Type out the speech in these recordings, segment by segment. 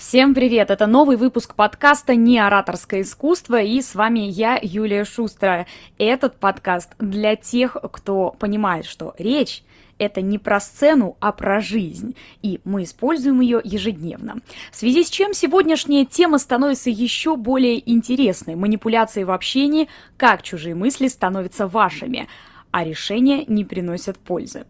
Всем привет! Это новый выпуск подкаста «Не ораторское искусство» и с вами я, Юлия Шустрая. Этот подкаст для тех, кто понимает, что речь это не про сцену, а про жизнь, и мы используем ее ежедневно. В связи с чем сегодняшняя тема становится еще более интересной. Манипуляции в общении, как чужие мысли становятся вашими а решения не приносят пользы.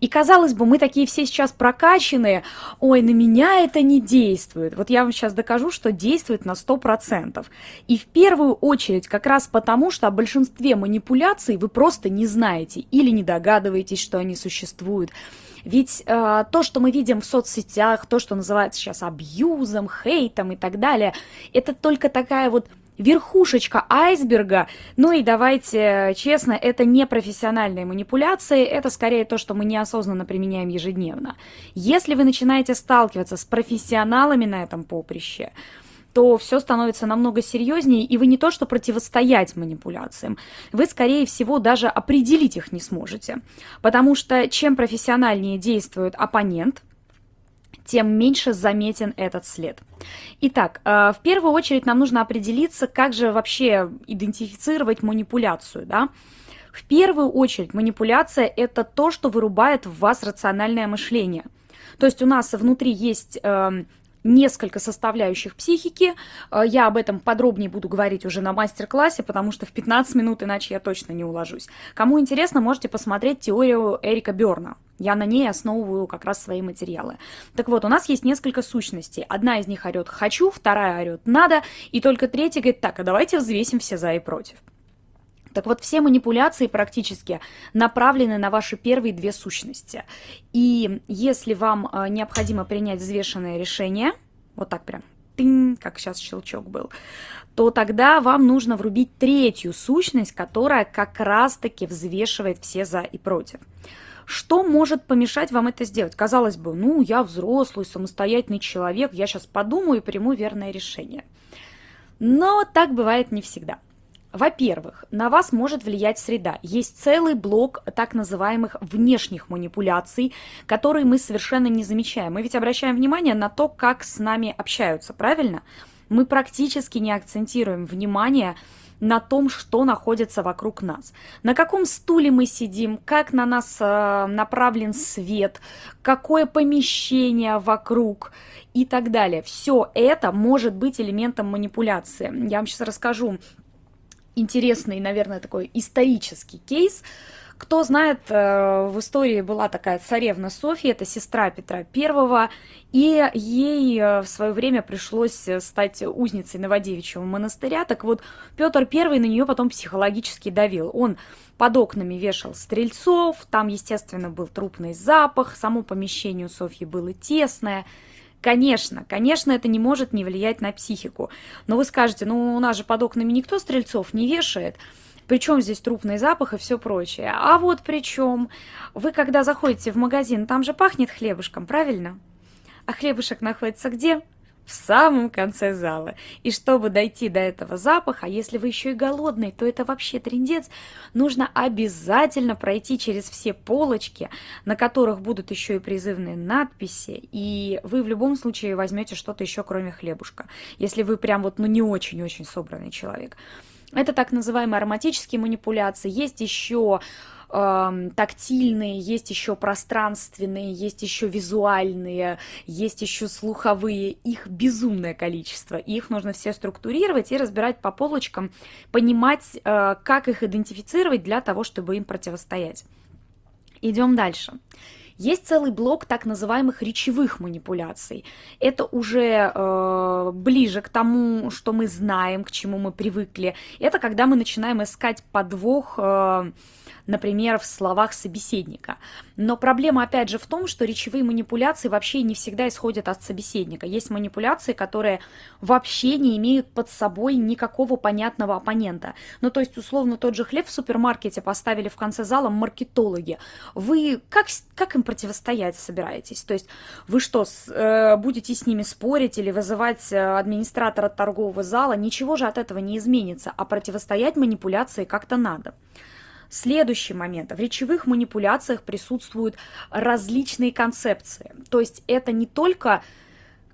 И казалось бы, мы такие все сейчас прокачанные, ой, на меня это не действует. Вот я вам сейчас докажу, что действует на 100%. И в первую очередь как раз потому, что о большинстве манипуляций вы просто не знаете или не догадываетесь, что они существуют. Ведь э, то, что мы видим в соцсетях, то, что называется сейчас абьюзом, хейтом и так далее, это только такая вот верхушечка айсберга. Ну и давайте честно, это не профессиональные манипуляции, это скорее то, что мы неосознанно применяем ежедневно. Если вы начинаете сталкиваться с профессионалами на этом поприще, то все становится намного серьезнее, и вы не то что противостоять манипуляциям, вы, скорее всего, даже определить их не сможете. Потому что чем профессиональнее действует оппонент, тем меньше заметен этот след. Итак, э, в первую очередь нам нужно определиться, как же вообще идентифицировать манипуляцию, да? В первую очередь манипуляция – это то, что вырубает в вас рациональное мышление. То есть у нас внутри есть эм, несколько составляющих психики. Э, я об этом подробнее буду говорить уже на мастер-классе, потому что в 15 минут иначе я точно не уложусь. Кому интересно, можете посмотреть теорию Эрика Берна. Я на ней основываю как раз свои материалы. Так вот, у нас есть несколько сущностей. Одна из них орет «хочу», вторая орет «надо», и только третья говорит «так, а давайте взвесим все за и против». Так вот, все манипуляции практически направлены на ваши первые две сущности. И если вам э, необходимо принять взвешенное решение, вот так прям, тынь, как сейчас щелчок был, то тогда вам нужно врубить третью сущность, которая как раз-таки взвешивает все за и против. Что может помешать вам это сделать? Казалось бы, ну, я взрослый, самостоятельный человек, я сейчас подумаю и приму верное решение. Но так бывает не всегда. Во-первых, на вас может влиять среда. Есть целый блок так называемых внешних манипуляций, которые мы совершенно не замечаем. Мы ведь обращаем внимание на то, как с нами общаются, правильно? Мы практически не акцентируем внимание на том, что находится вокруг нас. На каком стуле мы сидим, как на нас э, направлен свет, какое помещение вокруг и так далее. Все это может быть элементом манипуляции. Я вам сейчас расскажу интересный, наверное, такой исторический кейс. Кто знает, э, в истории была такая царевна Софья, это сестра Петра I, и ей э, в свое время пришлось стать узницей Новодевичьего монастыря. Так вот, Петр I на нее потом психологически давил. Он под окнами вешал стрельцов, там, естественно, был трупный запах, само помещение у Софьи было тесное – Конечно, конечно, это не может не влиять на психику. Но вы скажете, ну у нас же под окнами никто стрельцов не вешает. Причем здесь трупный запах и все прочее. А вот причем, вы когда заходите в магазин, там же пахнет хлебушком, правильно? А хлебушек находится где? В самом конце зала. И чтобы дойти до этого запаха, если вы еще и голодный, то это вообще трендец, нужно обязательно пройти через все полочки, на которых будут еще и призывные надписи, и вы в любом случае возьмете что-то еще, кроме хлебушка, если вы прям вот, ну, не очень-очень собранный человек. Это так называемые ароматические манипуляции. Есть еще э, тактильные, есть еще пространственные, есть еще визуальные, есть еще слуховые. Их безумное количество. их нужно все структурировать и разбирать по полочкам, понимать, э, как их идентифицировать для того, чтобы им противостоять. Идем дальше. Есть целый блок так называемых речевых манипуляций. Это уже э, ближе к тому, что мы знаем, к чему мы привыкли. Это когда мы начинаем искать подвох. Э, например, в словах собеседника. Но проблема, опять же, в том, что речевые манипуляции вообще не всегда исходят от собеседника. Есть манипуляции, которые вообще не имеют под собой никакого понятного оппонента. Ну, то есть, условно, тот же хлеб в супермаркете поставили в конце зала маркетологи. Вы как, как им противостоять собираетесь? То есть, вы что, с, э, будете с ними спорить или вызывать э, администратора торгового зала? Ничего же от этого не изменится, а противостоять манипуляции как-то надо. Следующий момент. В речевых манипуляциях присутствуют различные концепции. То есть это не только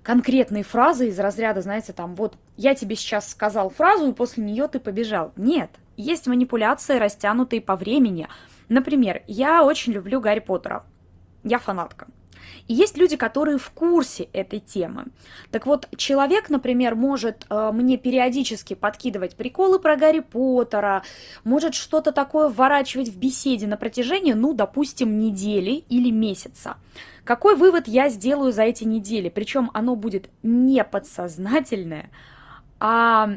конкретные фразы из разряда, знаете, там, вот я тебе сейчас сказал фразу, и после нее ты побежал. Нет, есть манипуляции, растянутые по времени. Например, я очень люблю Гарри Поттера. Я фанатка. И есть люди, которые в курсе этой темы. Так вот, человек, например, может э, мне периодически подкидывать приколы про Гарри Поттера, может что-то такое вворачивать в беседе на протяжении, ну, допустим, недели или месяца. Какой вывод я сделаю за эти недели? Причем оно будет не подсознательное, а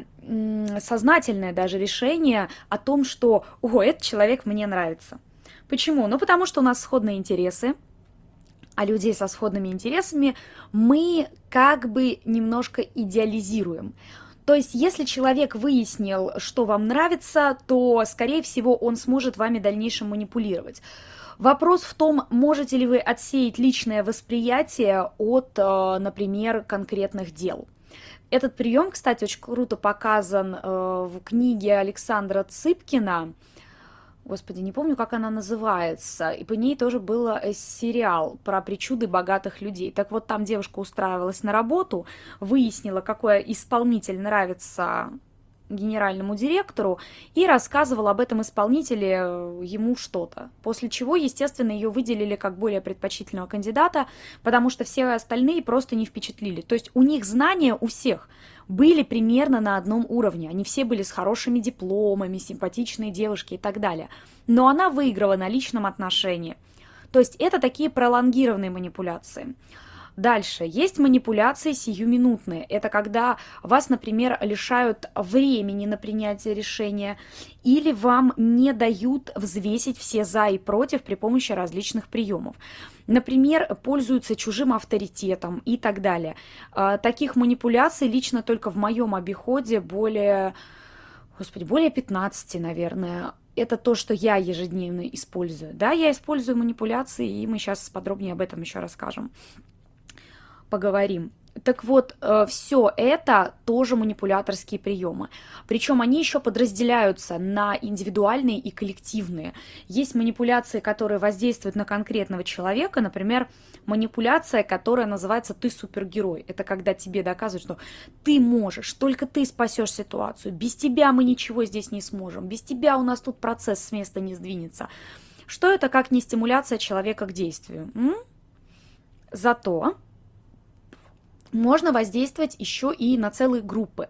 сознательное даже решение о том, что, о, этот человек мне нравится. Почему? Ну, потому что у нас сходные интересы, а людей со сходными интересами мы как бы немножко идеализируем. То есть, если человек выяснил, что вам нравится, то, скорее всего, он сможет вами в дальнейшем манипулировать. Вопрос в том, можете ли вы отсеять личное восприятие от, э, например, конкретных дел. Этот прием, кстати, очень круто показан э, в книге Александра Цыпкина Господи, не помню, как она называется. И по ней тоже был э, сериал про причуды богатых людей. Так вот, там девушка устраивалась на работу, выяснила, какой исполнитель нравится генеральному директору и рассказывала об этом исполнителе э, ему что-то. После чего, естественно, ее выделили как более предпочтительного кандидата, потому что все остальные просто не впечатлили. То есть у них знания у всех – были примерно на одном уровне. Они все были с хорошими дипломами, симпатичные девушки и так далее. Но она выиграла на личном отношении. То есть это такие пролонгированные манипуляции. Дальше. Есть манипуляции сиюминутные. Это когда вас, например, лишают времени на принятие решения или вам не дают взвесить все за и против при помощи различных приемов. Например, пользуются чужим авторитетом и так далее. А, таких манипуляций лично только в моем обиходе более, господи, более 15, наверное это то, что я ежедневно использую. Да, я использую манипуляции, и мы сейчас подробнее об этом еще расскажем поговорим. Так вот, э, все это тоже манипуляторские приемы. Причем они еще подразделяются на индивидуальные и коллективные. Есть манипуляции, которые воздействуют на конкретного человека, например, манипуляция, которая называется «ты супергерой». Это когда тебе доказывают, что ты можешь, только ты спасешь ситуацию, без тебя мы ничего здесь не сможем, без тебя у нас тут процесс с места не сдвинется. Что это как не стимуляция человека к действию? М? Зато можно воздействовать еще и на целые группы.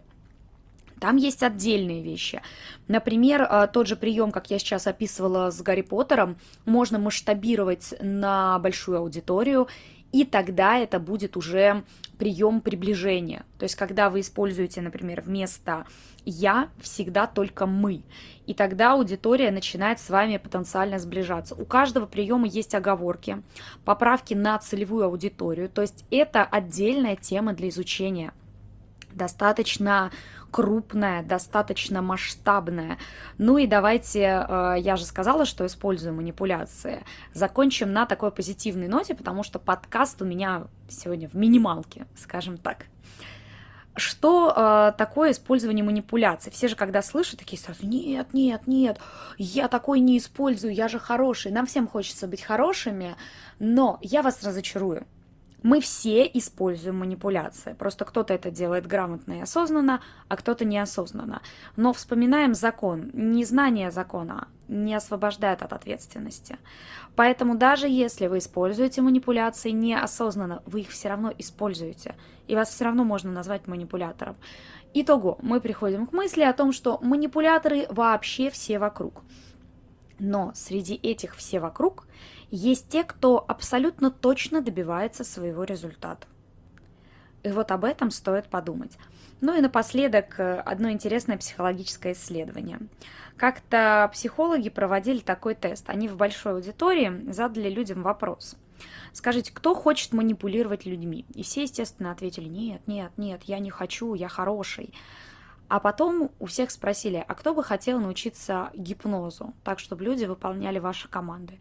Там есть отдельные вещи. Например, э, тот же прием, как я сейчас описывала с Гарри Поттером, можно масштабировать на большую аудиторию, и тогда это будет уже прием приближения. То есть, когда вы используете, например, вместо я всегда только мы. И тогда аудитория начинает с вами потенциально сближаться. У каждого приема есть оговорки, поправки на целевую аудиторию. То есть это отдельная тема для изучения. Достаточно крупная, достаточно масштабная. Ну и давайте, э, я же сказала, что использую манипуляции. Закончим на такой позитивной ноте, потому что подкаст у меня сегодня в минималке, скажем так. Что э, такое использование манипуляций? Все же, когда слышат, такие сразу, нет, нет, нет, я такой не использую, я же хороший. Нам всем хочется быть хорошими, но я вас разочарую. Мы все используем манипуляции. Просто кто-то это делает грамотно и осознанно, а кто-то неосознанно. Но вспоминаем закон. Незнание закона не освобождает от ответственности. Поэтому даже если вы используете манипуляции неосознанно, вы их все равно используете. И вас все равно можно назвать манипулятором. Итого, мы приходим к мысли о том, что манипуляторы вообще все вокруг. Но среди этих все вокруг есть те, кто абсолютно точно добивается своего результата. И вот об этом стоит подумать. Ну и напоследок э, одно интересное психологическое исследование. Как-то психологи проводили такой тест. Они в большой аудитории задали людям вопрос. Скажите, кто хочет манипулировать людьми? И все, естественно, ответили, нет, нет, нет, я не хочу, я хороший. А потом у всех спросили, а кто бы хотел научиться гипнозу, так, чтобы люди выполняли ваши команды.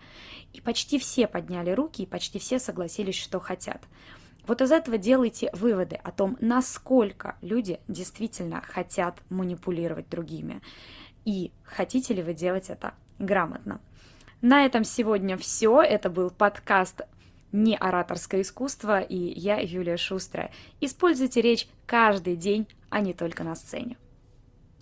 И почти все подняли руки, и почти все согласились, что хотят. Вот из этого делайте выводы о том, насколько люди действительно хотят манипулировать другими. И хотите ли вы делать это грамотно. На этом сегодня все. Это был подкаст не ораторское искусство и я, Юлия Шустрая. Используйте речь каждый день, а не только на сцене.